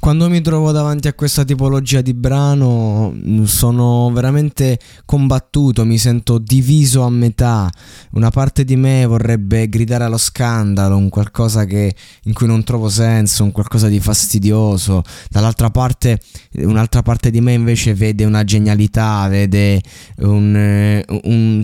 Quando mi trovo davanti a questa tipologia di brano mm, sono veramente combattuto, mi sento diviso a metà. Una parte di me vorrebbe gridare allo scandalo, un qualcosa che, in cui non trovo senso, un qualcosa di fastidioso. Dall'altra parte, un'altra parte di me invece vede una genialità, vede un, eh, un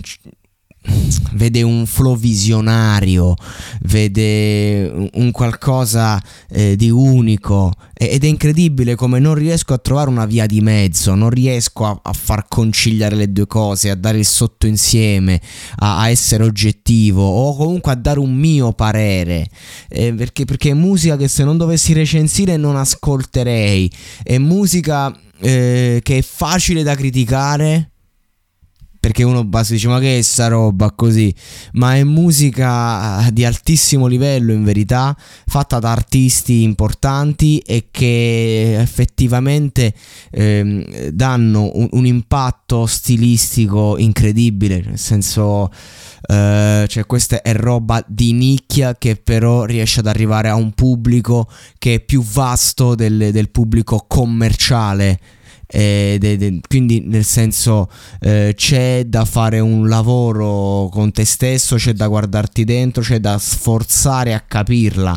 vede un flow visionario, vede un qualcosa eh, di unico ed è incredibile come non riesco a trovare una via di mezzo, non riesco a, a far conciliare le due cose, a dare il sotto insieme, a, a essere oggettivo o comunque a dare un mio parere, eh, perché, perché è musica che se non dovessi recensire non ascolterei, è musica eh, che è facile da criticare perché uno basta dice ma che è sta roba così? Ma è musica eh, di altissimo livello in verità fatta da artisti importanti e che effettivamente ehm, danno un, un, impatto stilistico incredibile nel senso eh, cioè questa è roba di nicchia che però riesce ad arrivare a un pubblico che è più vasto del, del pubblico commerciale eh, de, de, quindi nel senso eh, c'è da fare un lavoro con te stesso, c'è da guardarti dentro, c'è da sforzare a capirla.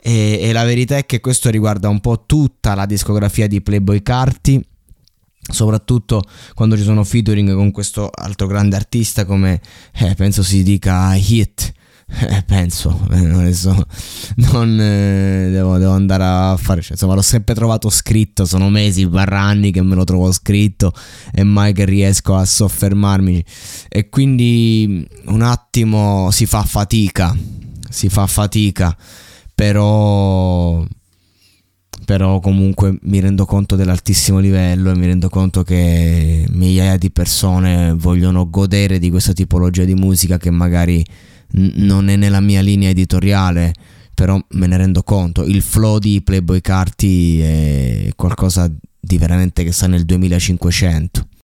E, e la verità è che questo riguarda un po' tutta la discografia di Playboy Carti soprattutto quando ci sono featuring con questo altro grande artista come eh, penso si dica Hit eh, penso, eh, so. non eh, devo, devo, andare a fare, cioè, insomma l'ho sempre trovato scritto, sono mesi, barra anni che me lo trovo scritto e mai che riesco a soffermarmi e quindi un attimo si fa fatica, si fa fatica, però però comunque mi rendo conto dell'altissimo livello e mi rendo conto che migliaia di persone vogliono godere di questa tipologia di musica che magari non è nella mia linea editoriale, però me ne rendo conto. Il flow di Playboy Carti è qualcosa di veramente che sta nel 2500.